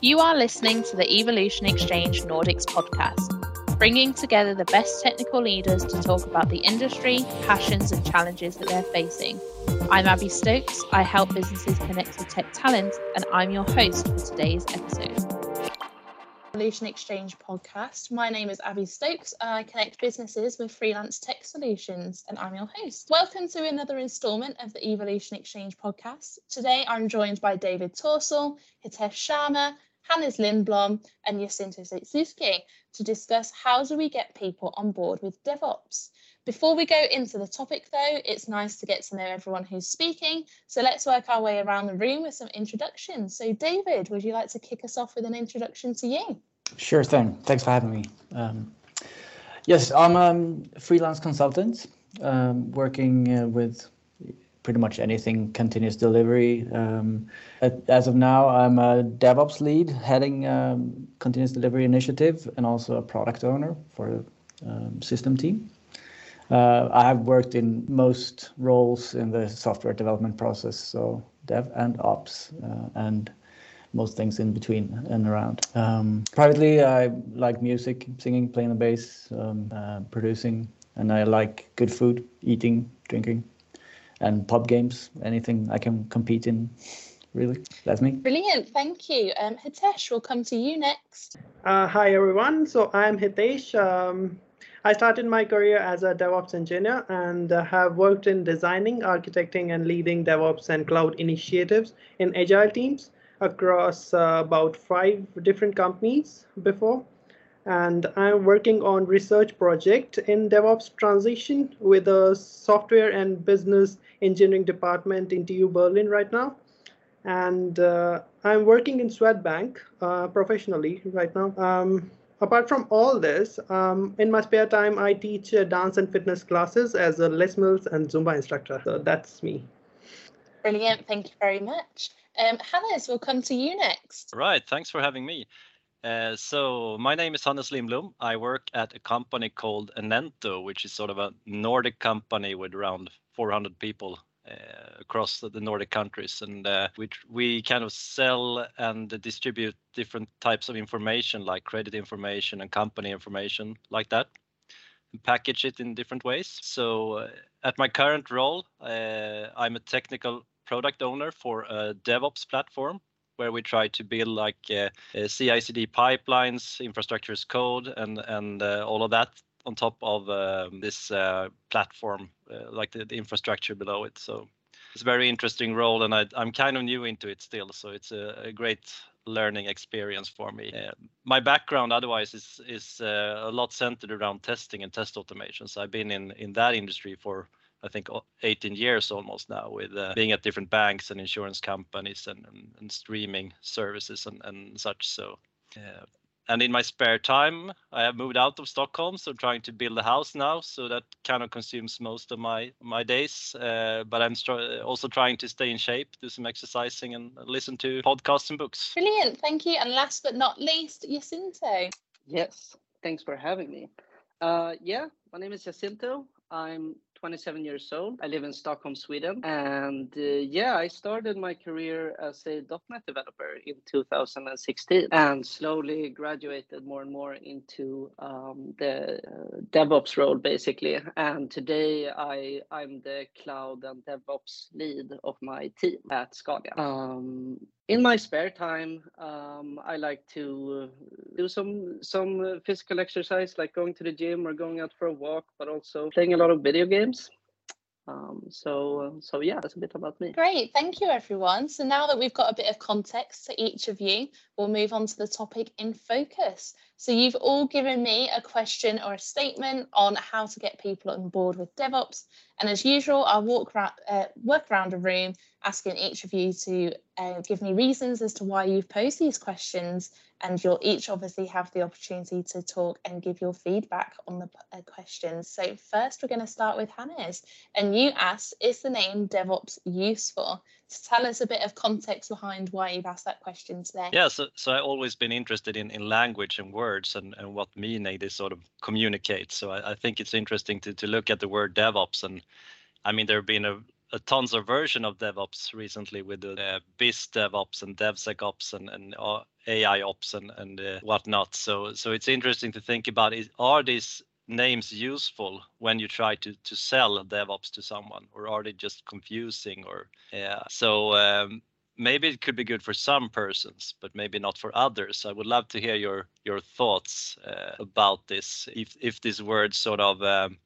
You are listening to the Evolution Exchange Nordics podcast, bringing together the best technical leaders to talk about the industry, passions, and challenges that they're facing. I'm Abby Stokes. I help businesses connect with tech talent, and I'm your host for today's episode. Evolution Exchange podcast. My name is Abby Stokes. I connect businesses with freelance tech solutions, and I'm your host. Welcome to another installment of the Evolution Exchange podcast. Today, I'm joined by David Torsel, Hitesh Sharma, Hannes Lindblom, and Jacinto Setsuki to discuss how do we get people on board with DevOps. Before we go into the topic, though, it's nice to get to know everyone who's speaking. So let's work our way around the room with some introductions. So, David, would you like to kick us off with an introduction to you? Sure thing. Thanks for having me. Um, yes, I'm a freelance consultant um, working uh, with pretty much anything continuous delivery. Um, as of now, I'm a DevOps lead heading um, continuous delivery initiative and also a product owner for the um, system team. Uh, I have worked in most roles in the software development process, so dev and ops, uh, and most things in between and around. Um, privately, I like music, singing, playing the bass, um, uh, producing, and I like good food, eating, drinking, and pub games. Anything I can compete in. Really, that's me. Brilliant, thank you. Um, Hitesh, we'll come to you next. Uh, hi everyone. So I'm Hitesh. Um, I started my career as a DevOps engineer and have worked in designing, architecting, and leading DevOps and cloud initiatives in agile teams across uh, about five different companies before. And I'm working on research project in DevOps transition with a software and business engineering department in TU Berlin right now. And uh, I'm working in Swedbank uh, professionally right now. Um, apart from all this, um, in my spare time, I teach uh, dance and fitness classes as a Les Mills and Zumba instructor. So that's me. Brilliant. Thank you very much. Um, Hannes, we'll come to you next. Right. Thanks for having me. Uh, so my name is Hannes Lindblom. I work at a company called Enento, which is sort of a Nordic company with around 400 people across the Nordic countries, and uh, we we kind of sell and distribute different types of information, like credit information and company information, like that, and package it in different ways. So uh, at my current role, uh, I'm a technical product owner for a DevOps platform where we try to build like uh, uh, CI/CD pipelines, infrastructure as code, and and all of that on top of um, this uh, platform, uh, like the, the, infrastructure below it. So it's a very interesting role, and I, am kind of new into it still. So it's a, a great learning experience for me. Uh, my background, otherwise, is is uh, a lot centered around testing and test automation. So I've been in in that industry for I think 18 years almost now with uh, being at different banks and insurance companies and, and, and streaming services and, and such. So uh, and in my spare time i have moved out of stockholm so I'm trying to build a house now so that kind of consumes most of my my days. Uh, but i'm also trying to stay in shape do some exercising and listen to podcasts and books. Brilliant thank you. And last but not least jacinto. Yes thanks for having me. Uh, yeah my name is jacinto. I'm 27 years old. I live in Stockholm, Sweden. And uh, yeah, I started my career as a .NET developer in 2016 and slowly graduated more and more into um, the uh, DevOps role, basically. And today I, I'm the cloud and DevOps lead of my team at Scania. Um, in my spare time, um, I like to do some some physical exercise, like going to the gym or going out for a walk, but also playing a lot of video games. Um, so, so yeah, that's a bit about me. Great, thank you, everyone. So now that we've got a bit of context to each of you, we'll move on to the topic in focus. So you've all given me a question or a statement on how to get people on board with DevOps, and as usual, I'll walk around, uh, work around a room asking each of you to uh, give me reasons as to why you've posed these questions and you'll each obviously have the opportunity to talk and give your feedback on the uh, questions. So first we're going to start with Hannes and you asked, is the name DevOps useful? To tell us a bit of context behind why you've asked that question today. Yeah, so, so I've always been interested in, in language and words and, and what meaning they sort of communicate. So I, I think it's interesting to, to look at the word DevOps and I mean, there have been a a tons of version of DevOps recently with the uh, Biz DevOps and DevSecOps and, and uh, AI ops and and uh, whatnot. So so it's interesting to think about is are these names useful when you try to to sell DevOps to someone, or are they just confusing? Or yeah, so um, maybe it could be good for some persons, but maybe not for others. I would love to hear your your thoughts uh, about this. If if these words sort of um,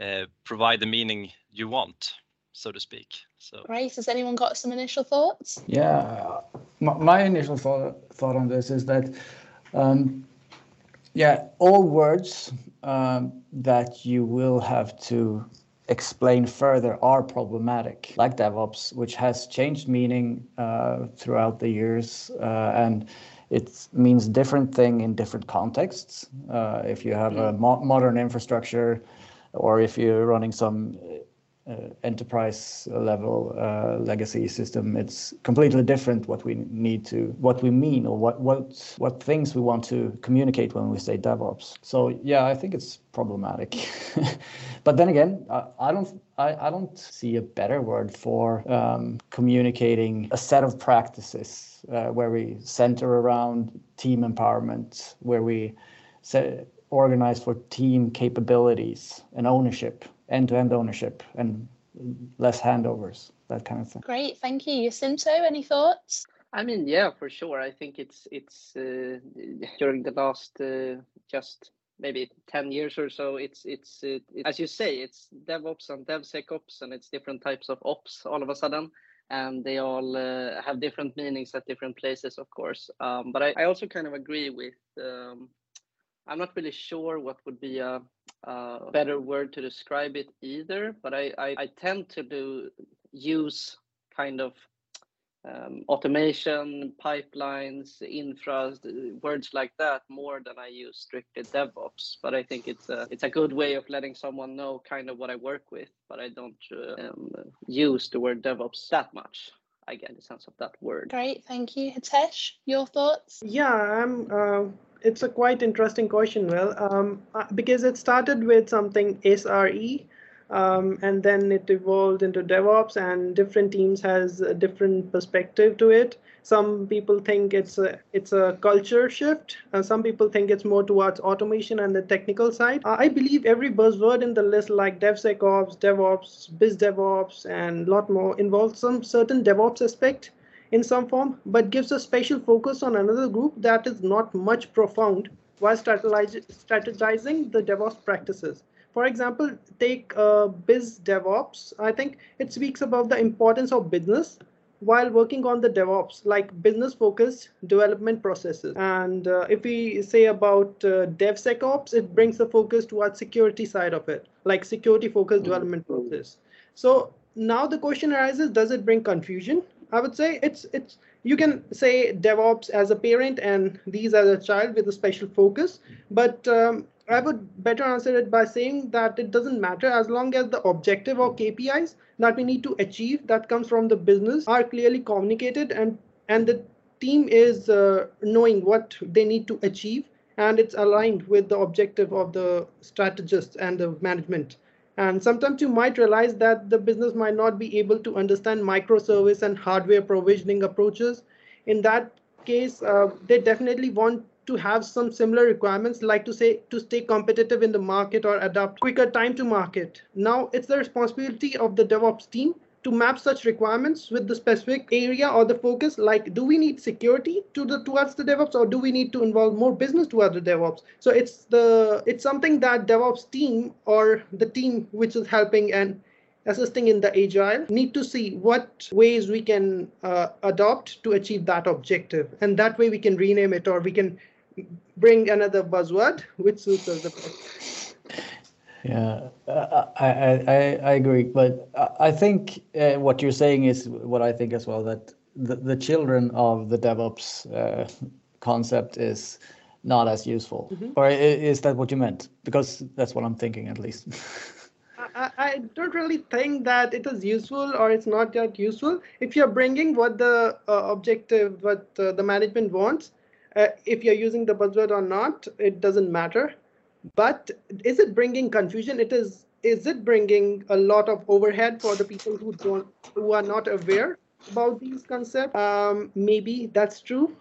uh, provide the meaning you want, so to speak. So Great. Has anyone got some initial thoughts? Yeah, my, my initial thought thought on this is that, um, yeah, all words um, that you will have to explain further are problematic, like DevOps, which has changed meaning uh, throughout the years, uh, and it means different thing in different contexts. Uh, if you have a mo- modern infrastructure, or if you're running some enterprise level uh, legacy system, it's completely different what we need to, what we mean, or what what what things we want to communicate when we say DevOps. So yeah, I think it's problematic. but then again, I, I don't I, I don't see a better word for um, communicating a set of practices uh, where we center around team empowerment, where we set, organize for team capabilities and ownership end-to-end ownership and less handovers, that kind of thing. Great, thank you. Jacinto, any thoughts? I mean, yeah, for sure. I think it's it's uh, during the last uh, just maybe 10 years or so it's it's it, it, as you say it's devops and devsecops and it's different types of ops all of a sudden and they all uh, have different meanings at different places of course um, but I, I, also kind of agree with um, i'm not really sure what would be a uh, better word to describe it either, but I, I, I tend to do use kind of um, automation, pipelines, infra, words like that more than I use strictly DevOps. But I think it's a it's a good way of letting someone know kind of what I work with. But I don't uh, um, use the word DevOps that much. I get the sense of that word. Great, thank you, Hitesh. Your thoughts? Yeah, I'm. Uh it's a quite interesting question, Well, um, uh, because it started with something SRE, um, and then it evolved into DevOps, and different teams has a different perspective to it. Some people think it's a it's a culture shift. Uh, some people think it's more towards automation and the technical side. I believe every buzzword in the list, like DevSecOps, DevOps, BizDevOps, and a lot more, involves some certain DevOps aspect in some form, but gives a special focus on another group that is not much profound while strategizing the DevOps practices. For example, take uh, Biz DevOps. I think it speaks about the importance of business while working on the DevOps, like business focused development processes. And uh, if we say about uh, DevSecOps, it brings the focus towards security side of it, like security focused development process. So now the question arises, does it bring confusion? I would say it's it's you can say DevOps as a parent and these as a child with a special focus, but um, I would better answer it by saying that it doesn't matter as long as the objective or KPIs that we need to achieve that comes from the business are clearly communicated and and the team is uh, knowing what they need to achieve and it's aligned with the objective of the strategists and the management. And sometimes you might realize that the business might not be able to understand microservice and hardware provisioning approaches. In that case, uh, they definitely want to have some similar requirements, like to say to stay competitive in the market or adapt quicker time to market. Now it's the responsibility of the DevOps team to map such requirements with the specific area or the focus like do we need security to the towards the devops or do we need to involve more business towards the devops? So it's the it's something that devops team or the team which is helping and assisting in the agile need to see what ways we can uh, adopt to achieve that objective. And that way we can rename it or we can bring another buzzword which suits us the best yeah, uh, I, I, I agree, but I think uh, what you're saying is what I think as well that the, the children of the DevOps uh, concept is not as useful, mm-hmm. or is that what you meant? Because that's what I'm thinking, at least. I, I don't really think that it is useful or it's not that useful. If you're bringing what the uh, objective, what uh, the management wants, uh, if you're using the buzzword or not, it doesn't matter but is it bringing confusion it is is it bringing a lot of overhead for the people who don't who are not aware about these concepts um, maybe that's true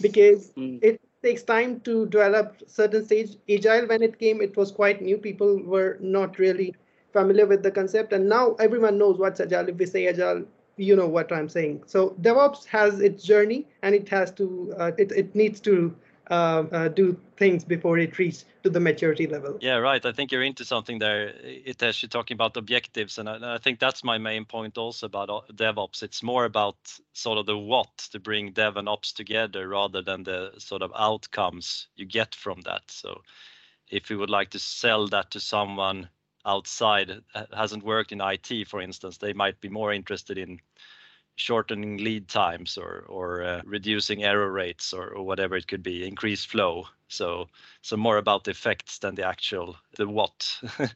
because mm. it takes time to develop certain stage. Agile, when it came, it was quite new. People were not really familiar with the concept, and now everyone knows what's agile. If we say agile, you know what I'm saying. So DevOps has its journey, and it has to uh, it it needs to Um, uh, do things before it reaches to the maturity level. Yeah, right. I think you're into something there. It you're talking about objectives, and I, I, think that's my main point also about uh, DevOps. It's more about sort of the what to bring Dev and Ops together rather than the sort of outcomes you get from that. So, if you would like to sell that to someone outside uh, hasn't worked in IT, for instance, they might be more interested in shortening lead times or or uh, reducing error rates or, or whatever it could be, increased flow. So so more about the effects than the actual the what.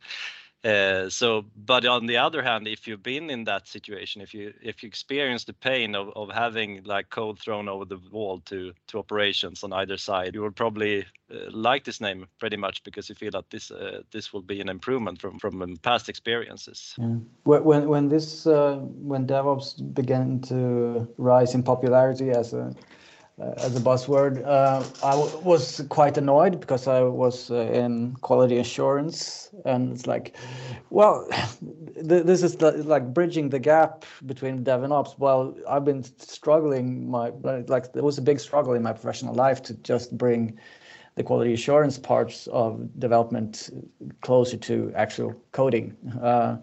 Uh, so, but on the other hand, if you've been in that situation, if you if you experience the pain of, of having like code thrown over the wall to to operations on either side, you will probably uh, like this name pretty much because you feel that this uh, this will be an improvement from from um, past experiences. Yeah. When when this uh, when DevOps began to rise in popularity as a as a buzzword. Uh, I was quite annoyed because I was uh, in quality assurance, and it's like, well, th- this is the, like bridging the gap between dev and ops. Well, I've been struggling my like there was a big struggle in my professional life to just bring the quality assurance parts of development closer to actual coding. Uh,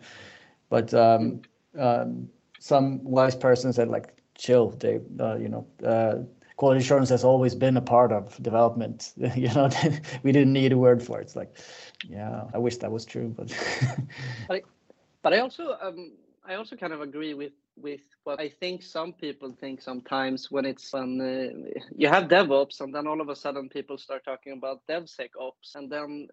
but um, um, some wise person said like, chill, Dave. Uh, you know uh, quality assurance has always been a part of development. you know, we didn't need a word for it. It's like, yeah, I wish that was true, but. but, I, but I also um, I also kind of agree with with what I think some people think sometimes when it's when uh, you have DevOps and then all of a sudden people start talking about DevSecOps and then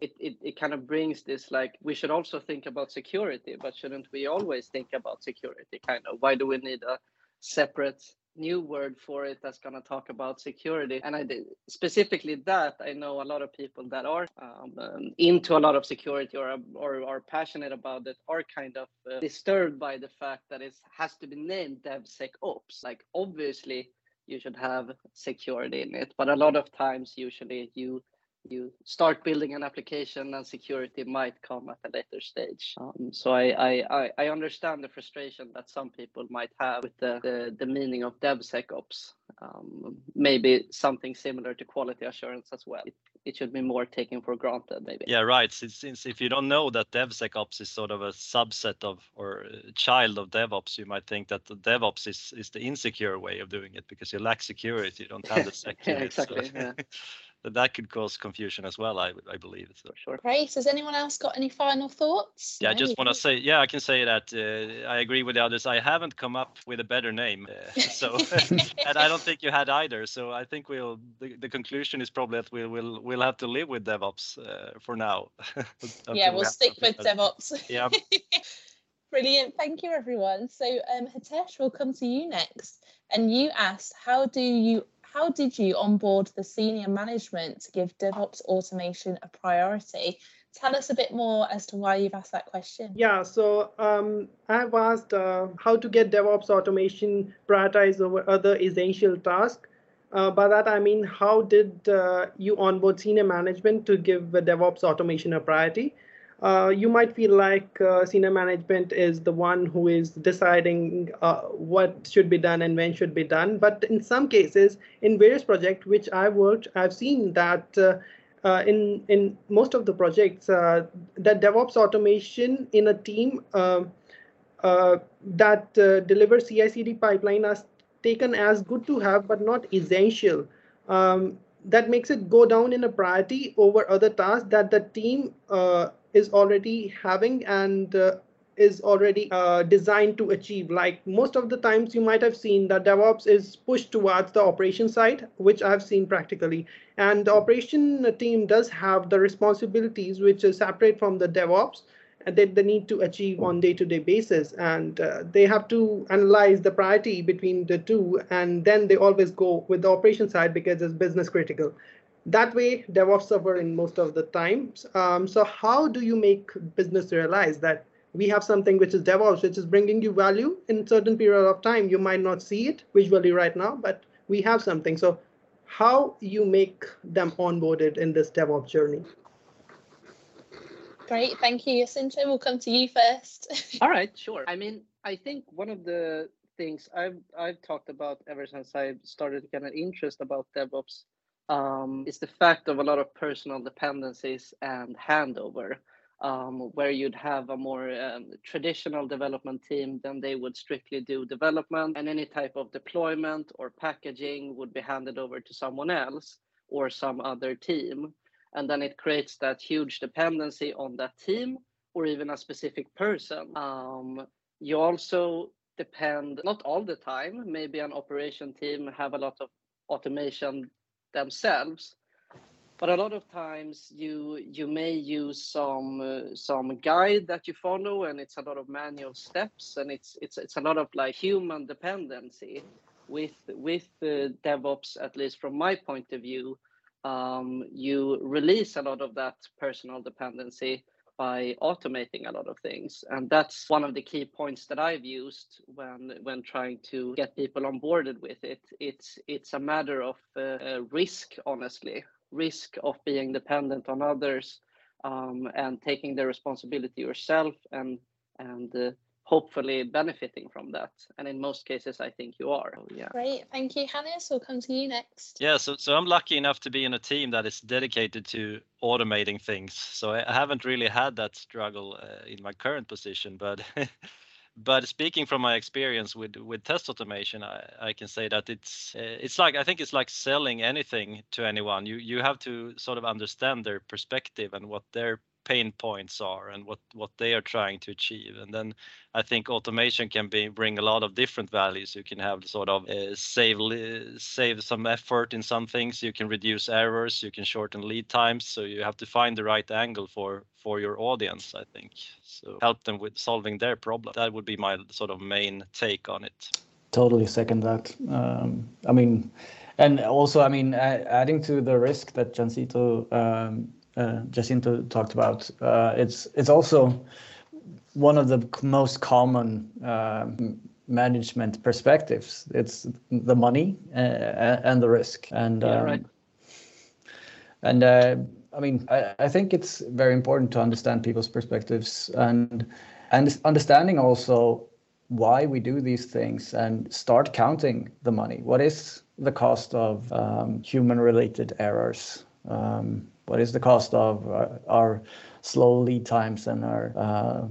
it, it, it kind of brings this like we should also think about security, but shouldn't we always think about security? Kind of why do we need a separate new word for it that's going to talk about security. And i did specifically that i know a lot of people that are um, um, into a lot of security or, or are passionate about it are kind of uh, disturbed by the fact that it has to be named devsecops. Like obviously you should have security in it but a lot of times usually you you start building an application and security might come at a later stage. Um, so I, I, I understand the frustration that some people might have with the, the, the meaning of DevSecOps. Um, maybe something similar to quality assurance as well. It, it should be more taken for granted, maybe. Yeah, right. Since, since if you don't know that DevSecOps is sort of a subset of or child of DevOps, you might think that the DevOps is, is the insecure way of doing it because you lack security. You don't have the security. yeah, exactly. So. Yeah. That that could cause confusion as well. I I believe. So. Sure. Great. Has anyone else got any final thoughts? Yeah, no, I just want to say, yeah, I can say that uh, I agree with the others. I haven't come up with a better name, uh, so and I don't think you had either. So I think we'll. The, the conclusion is probably that we'll we'll we'll have to live with DevOps uh, for now. yeah, we'll we stick with DevOps. Yeah. Brilliant. Thank you, everyone. So, um, Hitesh, we'll come to you next. And you asked, how do you how did you onboard the senior management to give DevOps automation a priority? Tell us a bit more as to why you've asked that question. Yeah, so um, I've asked uh, how to get DevOps automation prioritized over other essential tasks. Uh, by that I mean, how did uh, you onboard senior management to give DevOps automation a priority? Uh, you might feel like uh, senior management is the one who is deciding uh, what should be done and when should be done. But in some cases, in various projects which I've worked, I've seen that uh, uh, in in most of the projects, that DevOps automation in a team that delivers CI/CD pipeline are taken as good to have, but not essential. Um, that makes it go down in a priority over other tasks that the team is already having and uh, is already uh, designed to achieve. Like most of the times, you might have seen that DevOps is pushed towards the operation side, which I've seen practically. And the operation team does have the responsibilities which is separate from the DevOps that they need to achieve on day-to-day basis and uh, they have to analyze the priority between the two and then they always go with the operation side because it's business critical that way DevOps suffer in most of the times. Um, so how do you make business realize that we have something which is DevOps, which is bringing you value in certain period of time. You might not see it visually right now, but we have something. So how you make them onboarded in this DevOps journey. Great, thank you. Jacinto, we'll come to you first. All right, sure. I mean, I think one of the things I've I've talked about ever since I started to get an interest about DevOps um, is the fact of a lot of personal dependencies and handover um, where you'd have a more um, traditional development team, then they would strictly do development, and any type of deployment or packaging would be handed over to someone else or some other team. And then it creates that huge dependency on that team or even a specific person. Um, you also depend, not all the time, maybe an operation team have a lot of automation themselves. But a lot of times you you may use some uh, some guide that you follow and it's a lot of manual steps and it's it's it's a lot of like human dependency with with the devops at least from my point of view. Um, you release a lot of that personal dependency by automating a lot of things. And that's one of the key points that i've used when when trying to get people onboarded with it. It's it's a matter of uh, risk honestly. Risk of being dependent on others um, and taking the responsibility yourself and and uh, hopefully benefiting from that. And in most cases, I think you are. So, yeah. Great, thank you, Hannes. We'll come to you next. Yeah, so so I'm lucky enough to be in a team that is dedicated to automating things. So I haven't really had that struggle uh, in my current position, but but speaking from my experience with with test automation i, I can say that it's uh, it's like i think it's like selling anything to anyone you you have to sort of understand their perspective and what their pain points are and what what they are trying to achieve. And then i think automation can be bring a lot of different values. You can have sort of uh, save save some effort in some things. You can reduce errors. You can shorten lead times. So you have to find the right angle for for your audience i think. So help them with solving their problem. That would be my sort of main take on it. Totally second that. Um, i mean and also i mean adding to the risk that Jacinto um, uh, Jacinto talked about. Uh, it's it's also one of the most common uh, management perspectives. It's the money uh, and the risk. And yeah, um, right. And uh, I mean, I, I think it's very important to understand people's perspectives and and understanding also why we do these things and start counting the money. What is the cost of um, human related errors? Um, what is the cost of our, uh, our slow lead times and our uh,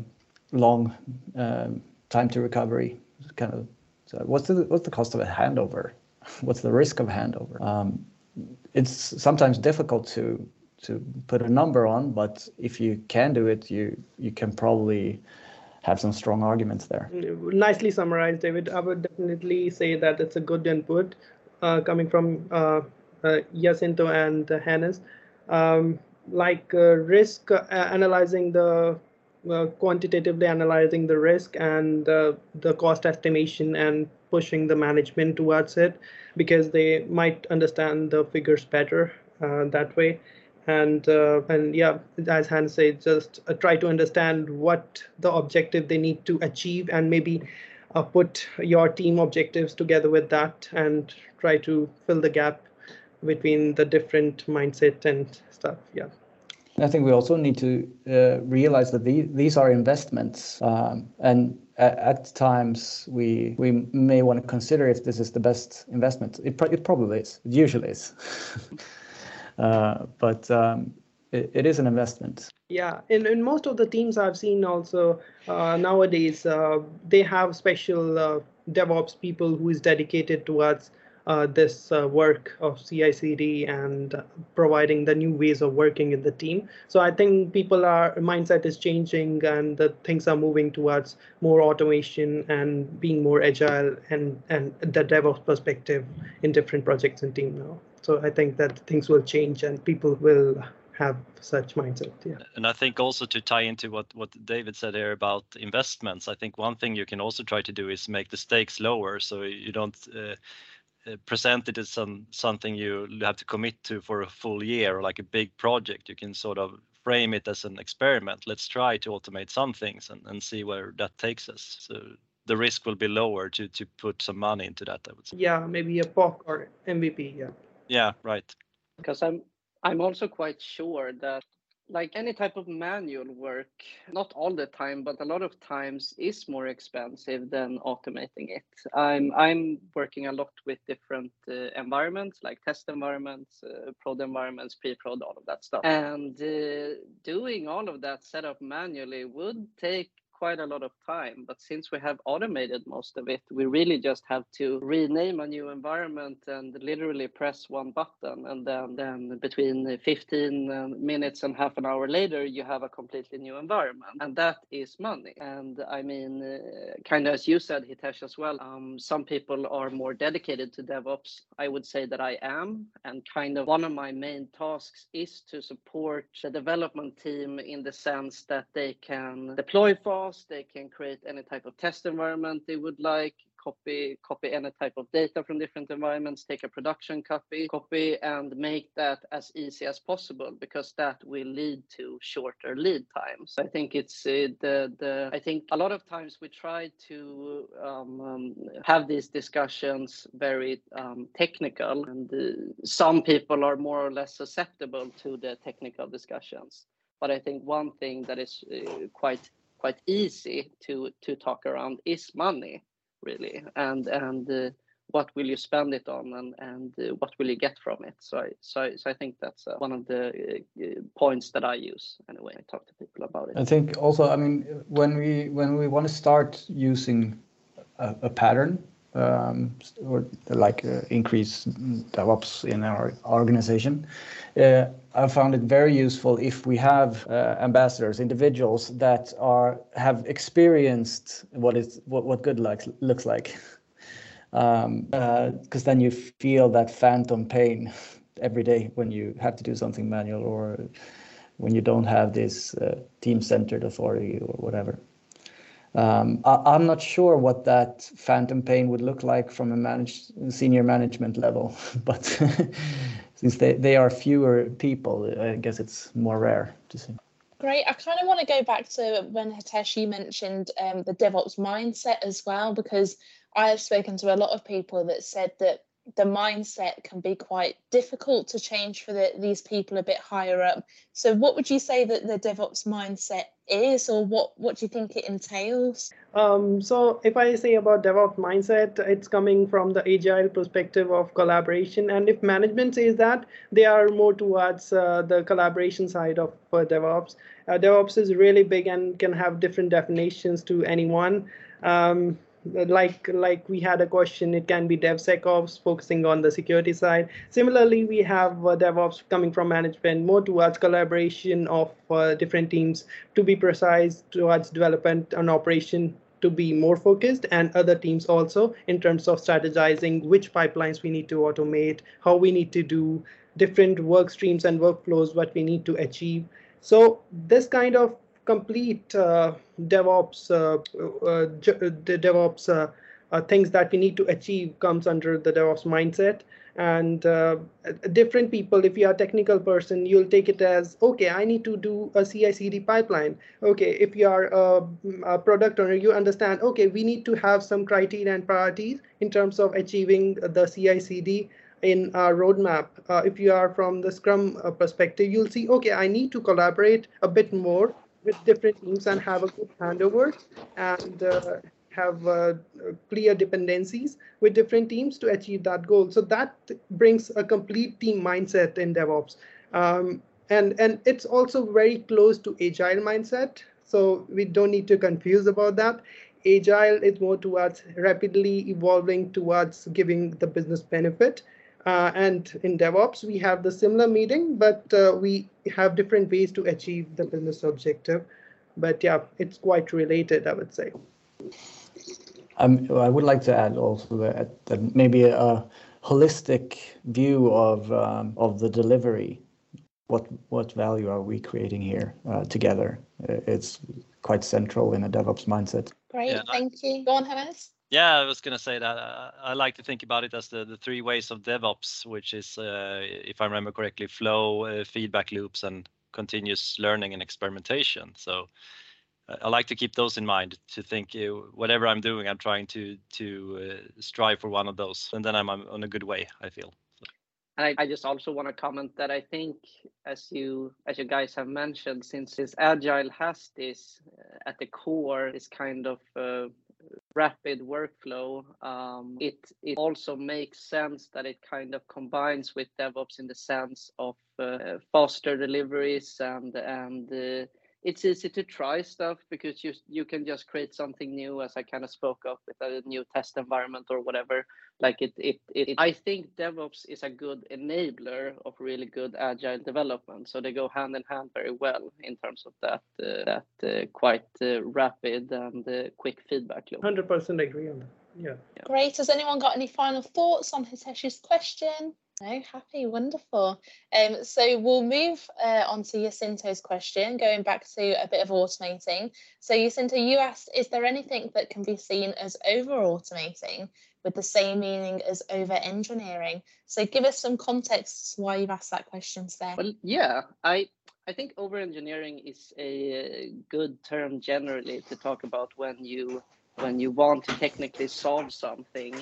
long um, time to recovery? Kind of. So what's the what's the cost of a handover? What's the risk of a handover? Um, it's sometimes difficult to to put a number on, but if you can do it, you you can probably have some strong arguments there. Nicely summarized, David. I would definitely say that it's a good input uh, coming from uh, uh, Jacinto and Hannes um, like uh, risk uh, analyzing the uh, quantitatively analyzing the risk and uh, the cost estimation and pushing the management towards it because they might understand the figures better uh, that way. And uh, and yeah as hans said just try to understand what the objective they need to achieve and maybe put your team objectives together with that and try to fill the gap between the different mindset and stuff. Yeah. I think we also need to uh, realize that these, these are investments, um, and at, at, times we we may want to consider if this is the best investment. It, pro- it probably is. It usually is, uh, but um, it, it is an investment. Yeah, in, in most of the teams I've seen also uh, nowadays uh, they have special uh, DevOps people who is dedicated towards this uh, work of CI/CD and providing the new ways of working in the team. So I think people are mindset is changing and the things are moving towards more automation and being more agile and and the DevOps perspective in different projects and team now. So I think that things will change and people will have such mindset. Yeah. And I think also to tie into what what David said here about investments, I think one thing you can also try to do is make the stakes lower so you don't. Uh, uh, present it as some something you have to commit to for a full year or like a big project you can sort of frame it as an experiment. Let's try to automate some things and, and see where that takes us. So the risk will be lower to to put some money into that i would say. Yeah maybe a POC or mvp yeah. Yeah, right. Because I'm I'm also quite sure that like any type of manual work, not all the time, but a lot of times is more expensive than automating it. I'm I'm working a lot with different uh, environments, like test environments, uh, prod environments, pre-prod, all of that stuff. And uh, doing all of that setup manually would take quite a lot of time. But since we have automated most of it, we really just have to rename a new environment and literally press one button. And then, then between 15 minutes and half an hour later, you have a completely new environment. And that is money. And I mean, uh, kind of as you said, Hitesh, as well, um, some people are more dedicated to DevOps. I would say that I am. And kind of one of my main tasks is to support the development team in the sense that they can deploy fast they can create any type of test environment they would like, copy copy any type of data from different environments, take a production copy, copy and make that as easy as possible because that will lead to shorter lead times. I think it's uh, the the I think a lot of times we try to um, um, have these discussions very um, technical, and uh, some people are more or less susceptible to the technical discussions. But I think one thing that is uh, quite quite easy to to talk around is money really. And and uh, what will you spend it on and and uh, what will you get from it? So I, so so I think that's uh, one of the uh, points that I use anyway I talk to people about it. I think also I mean when we when we want to start using a, a pattern um, or like uh, increase DevOps in our organization. Uh, I found it very useful if we have uh, ambassadors, individuals that are have experienced what is what, what good looks looks like, because um, uh, then you feel that phantom pain every day when you have to do something manual or when you don't have this uh, team-centered authority or whatever. Um, I, am not sure what that phantom pain would look like from a senior management level, but since they, they are fewer people, I guess it's more rare to see. Great. I kind of want to go back to when Hitesh you mentioned um, the DevOps mindset as well, because I have spoken to a lot of people that said that the mindset can be quite difficult to change for the, these people a bit higher up. So, what would you say that the DevOps mindset is, or what what do you think it entails? Um, so, if I say about DevOps mindset, it's coming from the agile perspective of collaboration. And if management says that, they are more towards uh, the collaboration side of uh, DevOps. Uh, DevOps is really big and can have different definitions to anyone. Um, like like we had a question it can be devsecops focusing on the security side. Similarly we have uh, devops coming from management more towards collaboration of uh, different teams to be precise towards development and operation to be more focused and other teams also in terms of strategizing which pipelines we need to automate how we need to do different work streams and workflows what we need to achieve. So this kind of complete uh, DevOps, uh, uh, the DevOps things that we need to achieve comes under the DevOps mindset. And different people, if you are a technical person, you'll take it as, okay, I need to do a CI/CD pipeline. Okay, if you are a, a product owner, you understand, okay, we need to have some criteria and priorities in terms of achieving the CI/CD in our roadmap. Uh, if you are from the Scrum uh, perspective, you'll see, okay, I need to collaborate a bit more with different teams and have a good handover and uh, have uh, clear dependencies with different teams to achieve that goal. So that brings a complete team mindset in DevOps. Um, and, and it's also very close to agile mindset. So we don't need to confuse about that. Agile is more towards rapidly evolving towards giving the business benefit. Uh, and in DevOps, we have the similar meeting, but uh, we have different ways to achieve the business objective. But yeah, it's quite related, I would say. Um, I would like to add also that, that maybe a holistic view of um, of the delivery. What what value are we creating here uh, together? It's quite central in a DevOps mindset. Great, yeah, thank you. Go on, Hannes. Yeah, I was going to say that uh, I like to think about it as the, the three ways of DevOps, which is, uh, if I remember correctly, flow, uh, feedback loops, and continuous learning and experimentation. So uh, I like to keep those in mind to think uh, whatever I'm doing, I'm trying to to uh, strive for one of those, and then I'm, on a good way. I feel. I, I just also want to comment that I think, as you as you guys have mentioned, since this agile has this uh, at the core, this kind of uh, rapid workflow, um, it it also makes sense that it kind of combines with DevOps in the sense of uh, faster deliveries and and uh, it's easy to try stuff because you you can just create something new as i kind of spoke of with a new test environment or whatever like it it, it i think devops is a good enabler of really good agile development so they go hand in hand very well in terms of that uh, that uh, quite uh, rapid and uh, quick feedback loop 100% agree on that yeah. yeah. Great. Has anyone got any final thoughts on Hitesh's question? No, happy, wonderful. Um, so we'll move uh, on to Jacinto's question, going back to a bit of automating. So Jacinto, you asked, is there anything that can be seen as over automating with the same meaning as over engineering? So give us some context why you've asked that question today. Well, yeah, I I think over engineering is a good term generally to talk about when you when you want to technically solve something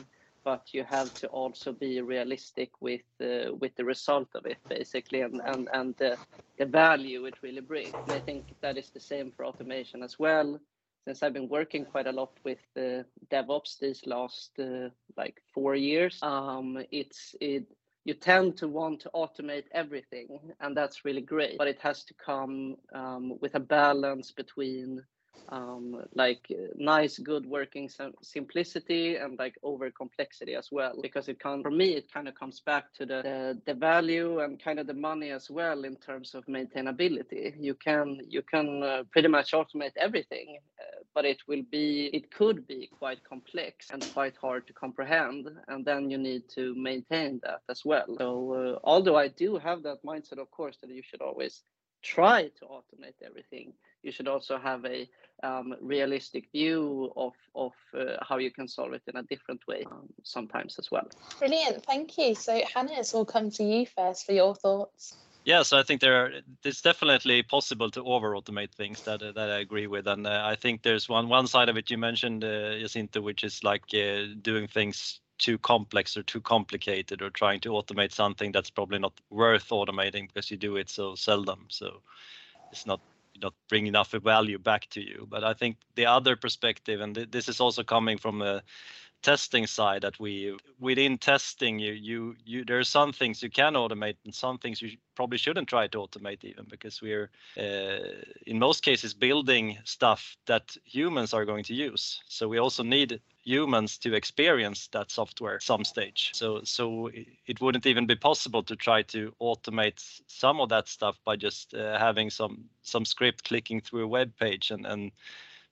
but you have to also be realistic with uh, with the result of it basically and and and the, the value it really brings. And i think that is the same for automation as well. Since i've been working quite a lot with uh, devops these last uh, like four years um, it's it you tend to want to automate everything and that's really great. But it has to come um, with a balance between um, like uh, nice good working simplicity and like over complexity as well because it can for me it kind of comes back to the, the, the value and kind of the money as well in terms of maintainability. You can you can uh, pretty much automate everything uh, but it will be it could be quite complex and quite hard to comprehend and then you need to maintain that as well. So uh, although i do have that mindset of course that you should always try to automate everything you should also have a um, realistic view of of uh, how you can solve it in a different way um, sometimes as well. Brilliant, thank you. So Hannes, we'll come to you first for your thoughts. Yeah, so I think there are, it's definitely possible to over automate things that that I agree with, and uh, I think there's one one side of it you mentioned, uh, Jacinto, which is like uh, doing things too complex or too complicated or trying to automate something that's probably not worth automating because you do it so seldom. So it's not not bring enough value back to you. But I think the other perspective, and th- this is also coming from a testing side, that we within testing, you you you there are some things you can automate and some things you probably shouldn't try to automate even because we're uh, in most cases building stuff that humans are going to use. So we also need humans to experience that software some stage. So so it wouldn't even be possible to try to automate some of that stuff by just uh, having some some script clicking through a web page and and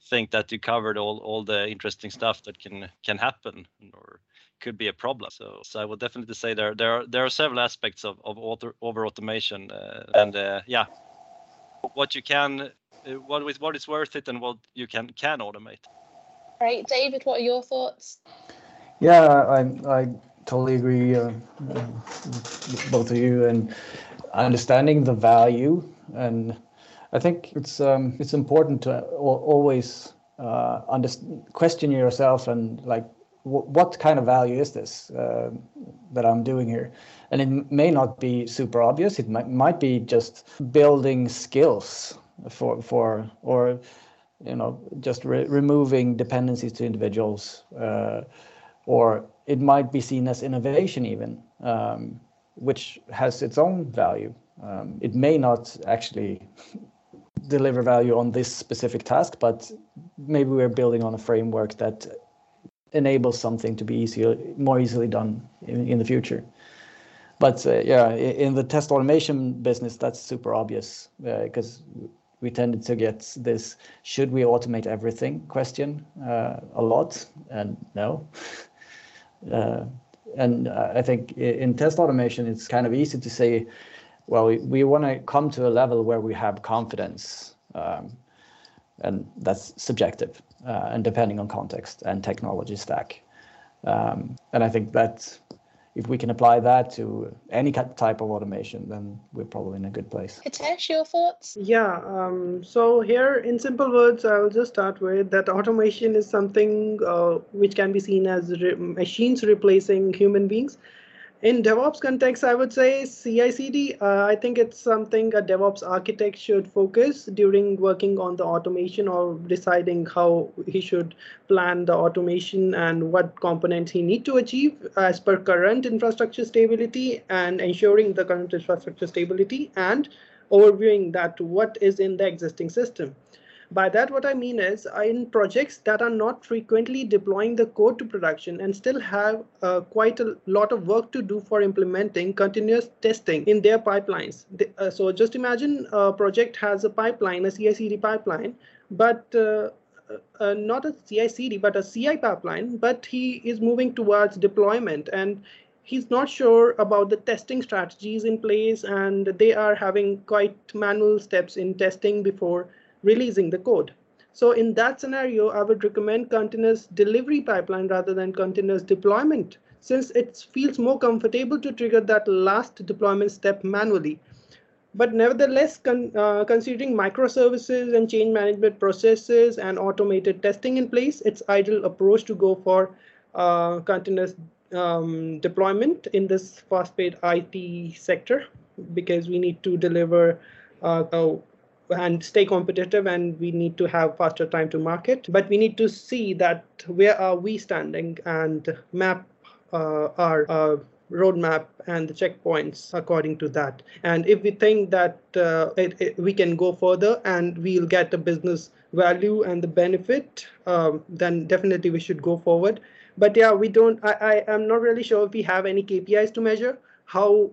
think that you covered all all the interesting stuff that can can happen or could be a problem. So, so I would definitely say there there are there are several aspects of of auto, over automation uh, and uh, yeah, what you can, uh, what with what is worth it and what you can can automate. Right, David, what are your thoughts? Yeah, I I totally agree uh, with both of you and understanding the value and I think it's um, it's important to always uh, question yourself and like what kind of value is this uh, that I'm doing here? And it may not be super obvious. It might might be just building skills for for or you know just re removing dependencies to individuals, uh, or it might be seen as innovation even, um, which has its own value. Um, it may not actually deliver value on this specific task, but maybe we're building on a framework that enables something to be easier, more easily done in, in the future. But uh, yeah, in the test automation business, that's super obvious because uh, we tended to get this should we automate everything question uh, a lot and no uh, and i think in test automation it's kind of easy to say well, we, we want to come to a level where we have confidence, um, and that's subjective uh, and depending on context and technology stack. Um, and I think that if we can apply that to any type of automation, then we're probably in a good place. Hitesh, your thoughts? Yeah. Um, so here, in simple words, I'll just start with that automation is something uh, which can be seen as re- machines replacing human beings in DevOps context, I would say CI/CD. Uh, I think it's something a DevOps architect should focus during working on the automation or deciding how he should plan the automation and what components he need to achieve as per current infrastructure stability and ensuring the current infrastructure stability and overviewing that what is in the existing system. By that, what I mean is in projects that are not frequently deploying the code to production and still have uh, quite a lot of work to do for implementing continuous testing in their pipelines. Uh, so just imagine a project has a pipeline, a CI/CD pipeline, but uh, uh, not a CI/CD, but a CI pipeline, but he is moving towards deployment and he's not sure about the testing strategies in place and they are having quite manual steps in testing before releasing the code. So in that scenario, I would recommend continuous delivery pipeline rather than continuous deployment, since it feels more comfortable to trigger that last deployment step manually. But nevertheless, con uh, considering microservices and change management processes and automated testing in place, it's ideal approach to go for uh, continuous um, deployment in this fast-paced IT sector because we need to deliver uh, and stay competitive and we need to have faster time to market. But we need to see that where are we standing and map uh, our uh, roadmap and the checkpoints according to that. And if we think that uh, it, it, we can go further and we'll get the business value and the benefit um, then definitely we should go forward. But yeah we don't I, I am not really sure if we have any kpis to measure how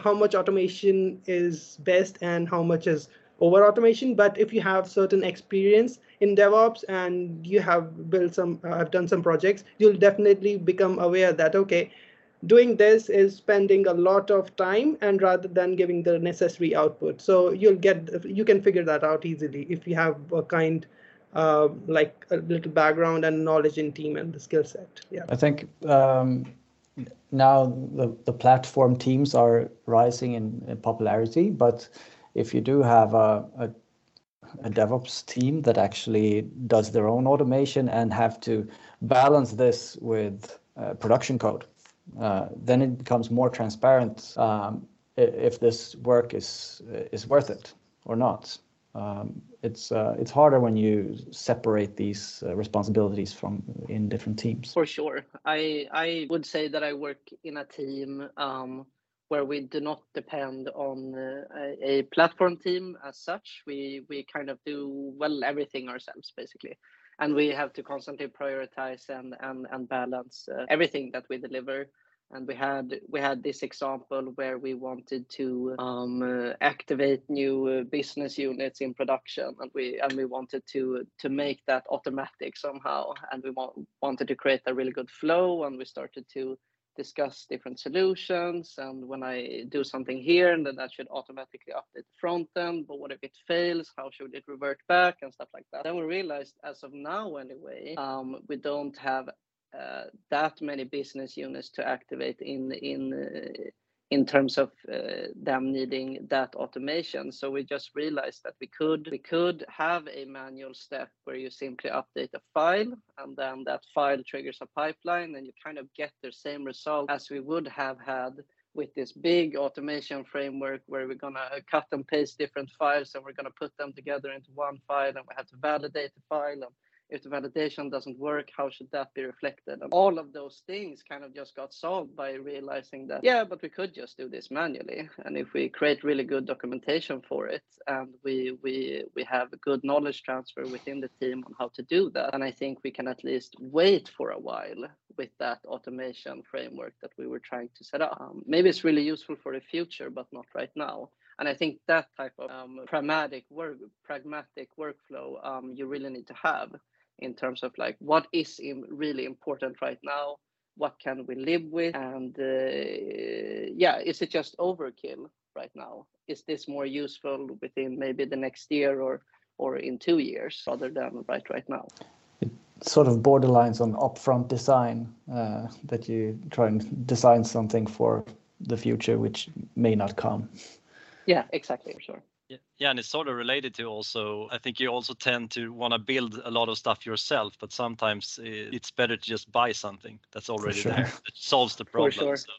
how much automation is best and how much is over automation. But if you have certain experience in DevOps and you have built some, uh, have done some projects, you'll definitely become aware that, okay, doing this is spending a lot of time and rather than giving the necessary output. So you'll get, you can figure that out easily if you have a kind uh, like a little background and knowledge in team and the skill set. Yeah. I think um, now the, the platform teams are rising in, in popularity, but if you do have a, a, a DevOps team that actually does their own automation and have to balance this with uh, production code, uh, then it becomes more transparent um, if this work is is worth it or not. Um, it's uh, it's harder when you separate these uh, responsibilities from in different teams. For sure, I I would say that I work in a team um, where we do not depend on uh, a, platform team as such. We we kind of do well everything ourselves basically, and we have to constantly prioritize and and and balance uh, everything that we deliver. And we had we had this example where we wanted to um, uh, activate new uh, business units in production, and we and we wanted to to make that automatic somehow, and we want, wanted to create a really good flow, and we started to discuss different solutions and when i do something here and then that should automatically update the front end but what if it fails? How should it revert back? And stuff like that. Then we realized as of now anyway um, we don't have uh, that many business units to activate in in uh, in terms of uh, them needing that automation. So we just realized that we could we could have a manual step where you simply update a file and then that file triggers a pipeline and you kind of get the same result as we would have had with this big automation framework where we're going to cut and paste different files and we're going to put them together into one file and we have to validate the file and if the validation doesn't work, how should that be reflected? And all of those things kind of just got solved by realizing that, yeah, but we could just do this manually. And if we create really good documentation for it and we we we have a good knowledge transfer within the team on how to do that, and I think we can at least wait for a while with that automation framework that we were trying to set up. Um, maybe it's really useful for the future, but not right now. And I think that type of um, pragmatic work, pragmatic workflow, um, you really need to have in terms of like what is really important right now what can we live with and uh, yeah is it just overkill right now? Is this more useful within maybe the next year or or in two years rather than right right now? It sort of borderlines on upfront design uh, that you try and design something for the future which may not come. Yeah exactly sure yeah, and it's sort of related to also, I think you also tend to want to build a lot of stuff yourself, but sometimes it's better to just buy something that's already sure. there. It solves the problem. Sure. So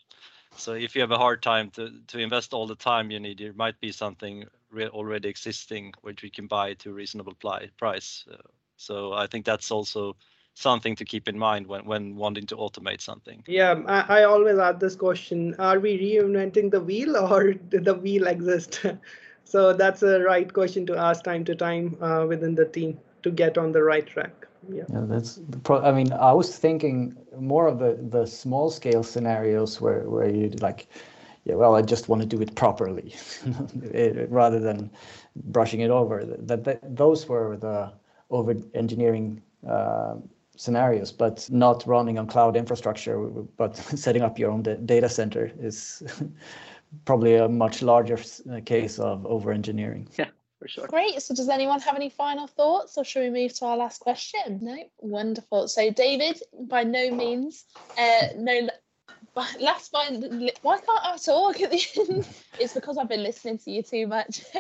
So if you have a hard time to to invest all the time you need, there might be something already existing which we can buy to a reasonable price. Uh, so I think that's also something to keep in mind when, when wanting to automate something. Yeah, I, I always ask this question, are we reinventing the wheel or did the wheel exist? so that's a right question to ask time to time uh, within the team to get on the right track. Yeah. yeah, that's pro- I mean, I was thinking more of the the small scale scenarios where where you like, yeah, well, I just want to do it properly, it, rather than brushing it over. That, that those were the over engineering uh, scenarios, but not running on cloud infrastructure, but setting up your own data center is probably a much larger case of over engineering. Yeah. For sure. Great. So, does anyone have any final thoughts, or should we move to our last question? No. Wonderful. So, David, by no means, uh, no last by why can't I talk at the end? it's because I've been listening to you too much.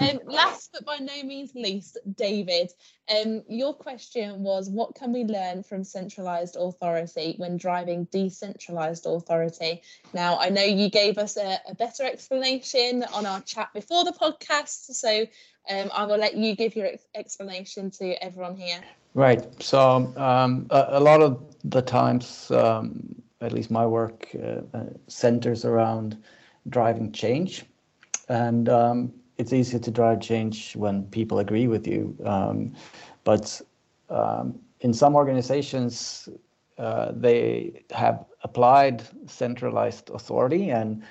um, last but by no means least, David, um, your question was what can we learn from centralized authority when driving decentralized authority? Now, I know you gave us a, a better explanation on our chat before the podcast, so um, I will let you give your ex- explanation to everyone here. Right. So um, a, a, lot of the times um, at least my work uh, uh, centers around driving change. And um, it's easy to drive change when people agree with you. Um, but um, in some organizations, uh, they have applied centralized authority, and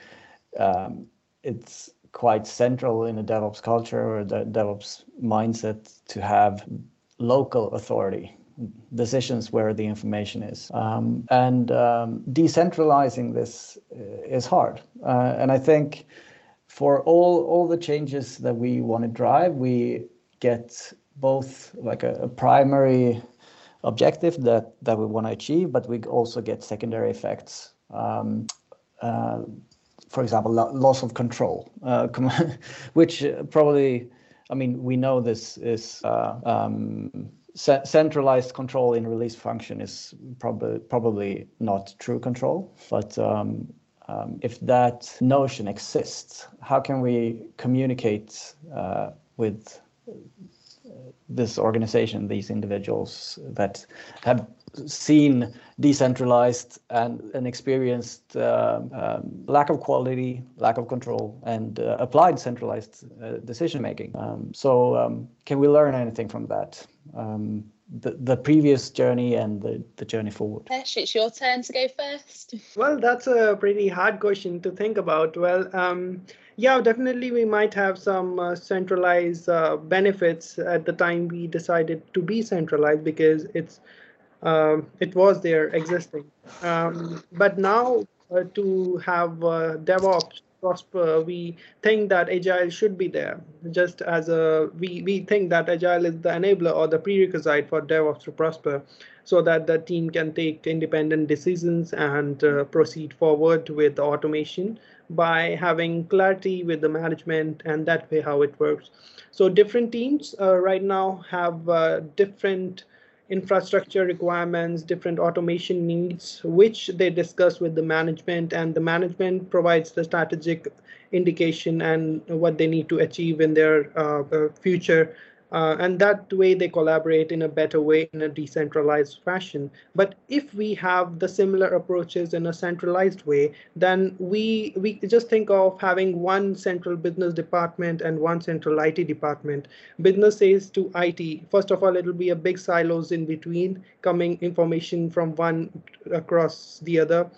um, it's quite central in a DevOps culture or the DevOps mindset to have local authority decisions where the information is. Um, and um, decentralizing this uh, is hard. Uh, and I think for all, all the changes that we want to drive, we get both like a, a primary objective that, that we want to achieve, but we also get secondary effects. Um, uh, for example, lo- loss of control, uh, which probably, I mean, we know this is uh, um, centralized control in release function is probably probably not true control, but um, um, if that notion exists, how can we communicate uh, with uh, this organization, these individuals that have seen decentralized and, and experienced uh, um, lack of quality, lack of control, and uh, applied centralized uh, decision making. Um, so, um, can we learn anything from that? Um, the, the previous journey and the, the journey forward? Hitesh, it's your turn to go first. Well, that's a pretty hard question to think about. Well, um, yeah, definitely we might have some uh, centralized uh, benefits at the time we decided to be centralized because it's um, it was there existing. Um, but now uh, to have uh, DevOps prosper, we think that agile should be there. Just as a we we think that agile is the enabler or the prerequisite for DevOps to prosper, so that the team can take independent decisions and uh, proceed forward with automation by having clarity with the management and that way how it works. So different teams uh, right now have uh, different infrastructure requirements, different automation needs, which they discuss with the management, and the management provides the strategic indication and what they need to achieve in their uh, uh future uh, and that way they collaborate in a better way in a decentralized fashion. But if we have the similar approaches in a centralized way, then we we just think of having one central business department and one central IT department. Business says to IT, first of all, it'll be a big silos in between, coming information from one across the other.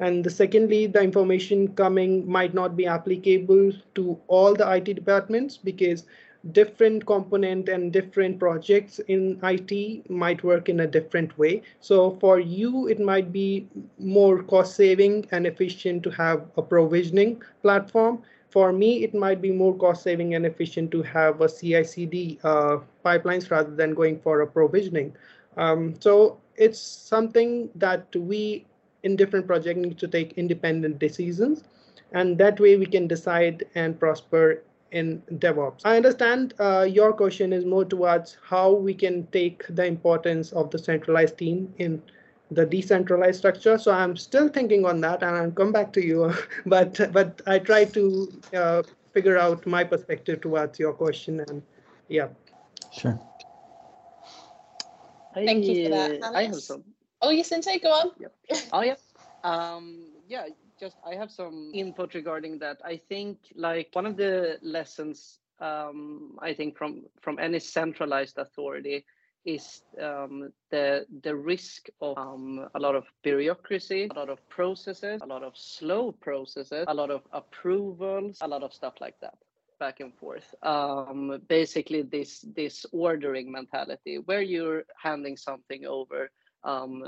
And the secondly, the information coming might not be applicable to all the IT departments because different component and different projects in IT might work in a different way. So for you, it might be more cost saving and efficient to have a provisioning platform. For me, it might be more cost saving and efficient to have a CI/CD uh, pipelines rather than going for a provisioning. Um, so it's something that we in different projects need to take independent decisions. And that way we can decide and prosper in DevOps. I understand uh, your question is more towards how we can take the importance of the centralized team in the decentralized structure. So I'm still thinking on that, and I'll come back to you. but but I try to uh, figure out my perspective towards your question, and yeah. Sure. Thank you for that. I have some. Oh, Jacinto, go on. Yep. Oh, yeah. Um, yeah, just I have some input regarding that. I think like one of the lessons um, I think from from any centralized authority is um, the the risk of um, a lot of bureaucracy, a lot of processes, a lot of slow processes, a lot of approvals, a lot of stuff like that back and forth. Um, basically, this this ordering mentality where you're handing something over um,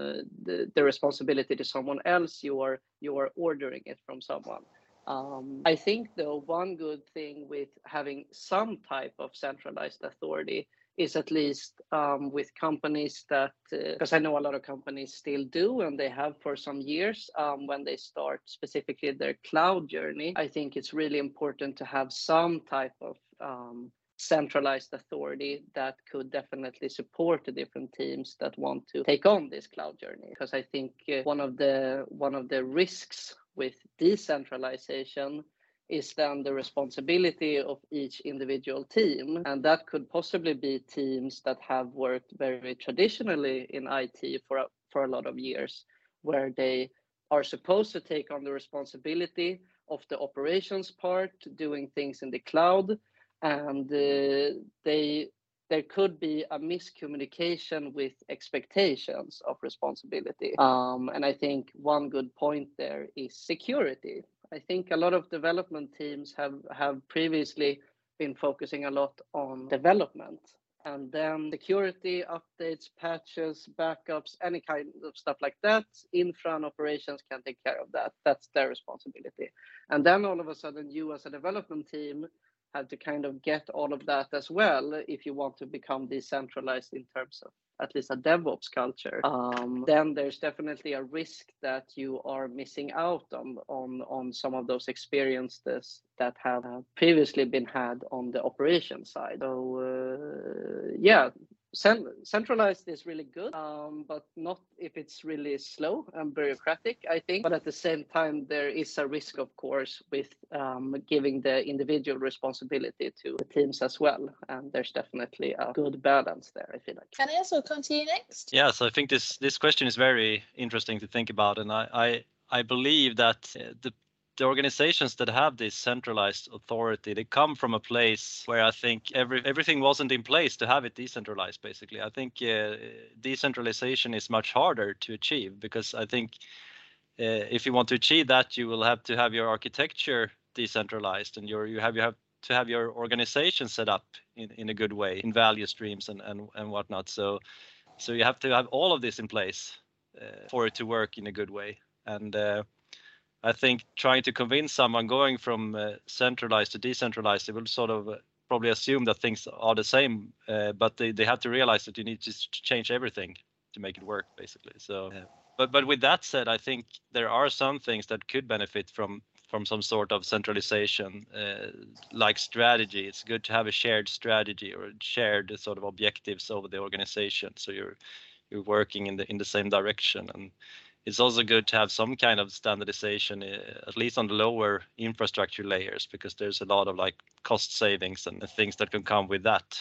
the, the responsibility to someone else, you are you are ordering it from someone. Um, I think though one good thing with having some type of centralized authority is at least um, with companies that because uh, I know a lot of companies still do and they have for some years um, when they start specifically their cloud journey. I think it's really important to have some type of um, centralized authority that could definitely support the different teams that want to take on this cloud journey. Because i think uh, one of the one of the risks with decentralization is then the responsibility of each individual team. And that could possibly be teams that have worked very traditionally in IT for a, for a lot of years where they are supposed to take on the responsibility of the operations part doing things in the cloud and uh, they there could be a miscommunication with expectations of responsibility. Um, and I think one good point there is security. I think a lot of development teams have, have previously been focusing a lot on development and then security updates, patches, backups, any kind of stuff like that. Infra and operations can take care of that. That's their responsibility. And then all of a sudden, you as a development team have to kind of get all of that as well if you want to become decentralized in terms of at least a DevOps culture, um, then there's definitely a risk that you are missing out on on on some of those experiences that have previously been had on the operation side. So uh, yeah, centralized is really good, um, but not if it's really slow and bureaucratic, I think. But at the same time, there is a risk, of course, with um, giving the individual responsibility to the teams as well. And there's definitely a good balance there, I feel like. Can I also come to you next? Yeah, so I think this this question is very interesting to think about, and I I, I believe that uh, the the organizations that have this centralized authority they come from a place where i think every everything wasn't in place to have it decentralized basically. I think uh, decentralization is much harder to achieve because i think uh, if you want to achieve that you will have to have your architecture decentralized and your you have you have to have your organization set up in, in a good way in value streams and and, and whatnot. So so you have to have all of this in place uh, for it to work in a good way. And uh, I think trying to convince someone going from uh, centralized to decentralized, they will sort of uh, probably assume that things are the same, uh, but they, they have to realize that you need to change everything to make it work, basically. So, but but with that said, I think there are some things that could benefit from from some sort of centralization, uh, like strategy. It's good to have a shared strategy or shared sort of objectives over the organization, so you're you're working in the in the same direction and it's also good to have some kind of standardization, uh, at least on the lower infrastructure layers, because there's a lot of like cost savings and things that can come with that.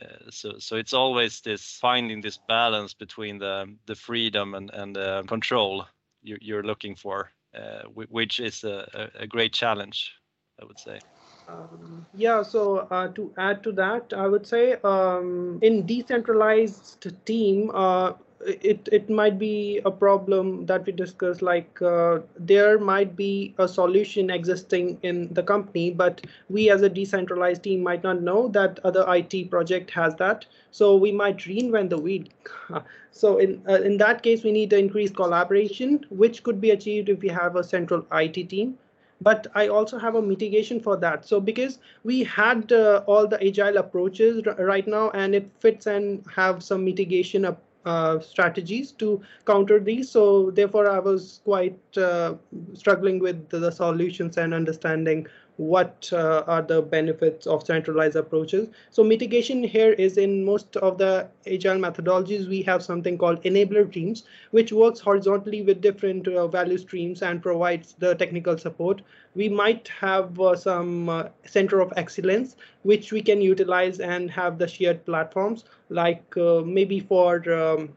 Uh, so, so it's always this finding this balance between the the freedom and and uh, control you're, you're looking for, uh, which is a, a great challenge, I would say. Um, yeah, so uh, to add to that, I would say um, in decentralized team, uh, it it might be a problem that we discussed like uh, there might be a solution existing in the company but we as a decentralized team might not know that other IT project has that. So we might reinvent the wheel. So in uh, in that case we need to increase collaboration which could be achieved if we have a central IT team. But I also have a mitigation for that. So because we had uh, all the agile approaches right now and it fits and have some mitigation up uh, strategies to counter these. So therefore, I was quite uh, struggling with the, the, solutions and understanding what uh, are the benefits of centralized approaches. So mitigation here is in most of the agile methodologies, we have something called enabler teams, which works horizontally with different uh, value streams and provides the technical support. We might have uh, some uh, center of excellence, which we can utilize and have the shared platforms, like uh, maybe for um,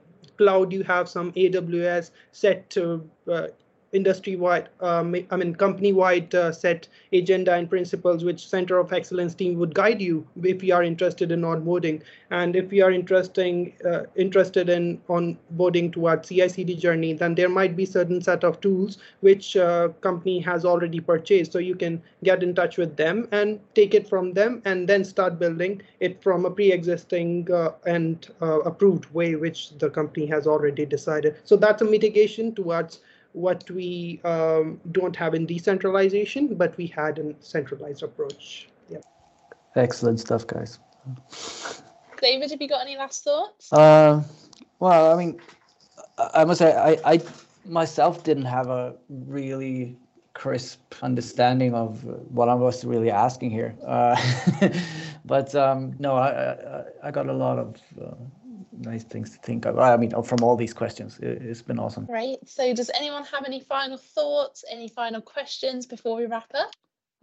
cloud, you have some AWS set uh, industry-wide, um, I mean, company-wide uh, set agenda and principles which Center of Excellence team would guide you if you are interested in onboarding. And if you are interesting, uh, interested in onboarding towards CI/CD journey, then there might be certain set of tools which uh, company has already purchased. So you can get in touch with them and take it from them and then start building it from a pre-existing uh, and uh, approved way which the company has already decided. So that's a mitigation towards what we um, don't have in decentralization, but we had a centralized approach. Yeah. Excellent stuff, guys. David, have you got any last thoughts? Uh, well, I mean, I must say, I, I myself didn't have a really crisp understanding of what I was really asking here. Uh, but um, no, I, I, I got a lot of uh, nice things to think of. I mean, from all these questions, it's been awesome. Great. So, does anyone have any final thoughts, any final questions before we wrap up?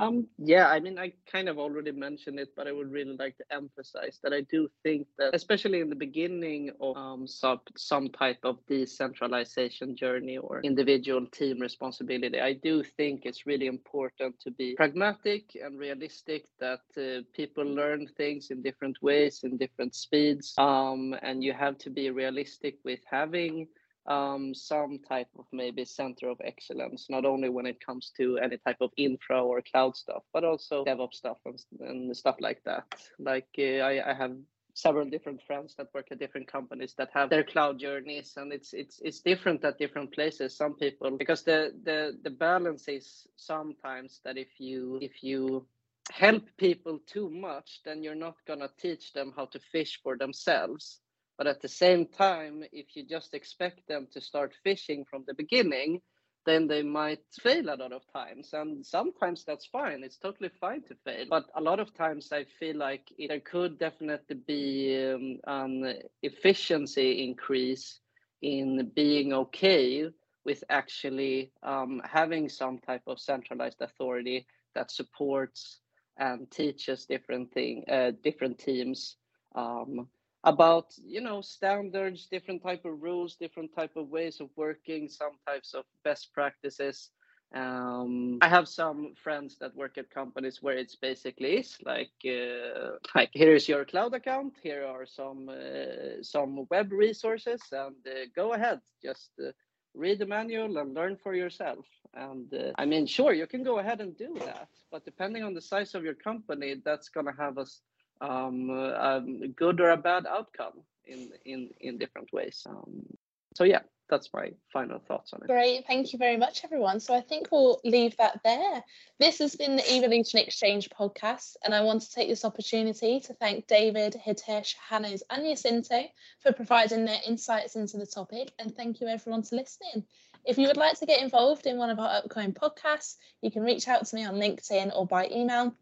Um, yeah, I mean, I kind of already mentioned it, but I would really like to emphasize that I do think that, especially in the beginning of um, some, some type of decentralization journey or individual team responsibility, I do think it's really important to be pragmatic and realistic that uh, people learn things in different ways, in different speeds. Um, and you have to be realistic with having um, some type of maybe center of excellence, not only when it comes to any type of infra or cloud stuff, but also DevOps stuff and, and stuff like that. Like uh, I, I have several different friends that work at different companies that have their cloud journeys and it's it's it's different at different places some people because the the the balance is sometimes that if you if you help people too much then you're not going to teach them how to fish for themselves but at the same time, if you just expect them to start fishing from the beginning, then they might fail a lot of times. And sometimes that's fine. It's totally fine to fail. But a lot of times I feel like there could definitely be um, an efficiency increase in being okay with actually um, having some type of centralized authority that supports and teaches different thing, uh, different teams um, about you know standards different type of rules different type of ways of working some types of best practices. Um, i have some friends that work at companies where it's basically is like uh, like here's your cloud account here are some uh, some web resources and uh, go ahead just uh, read the manual and learn for yourself. And uh, i mean sure you can go ahead and do that but depending on the size of your company that's going to have us um, a good or a bad outcome in in in different ways. Um, so yeah, that's my final thoughts on it. Great, thank you very much, everyone. So I think we'll leave that there. This has been the Evolution Exchange podcast, and I want to take this opportunity to thank David, Hitesh, Hannes, and Jacinto for providing their insights into the topic, and thank you everyone for listening. If you would like to get involved in one of our upcoming podcasts, you can reach out to me on LinkedIn or by email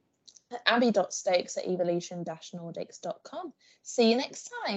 abby.stokes at evolution-nordics.com. See you next time.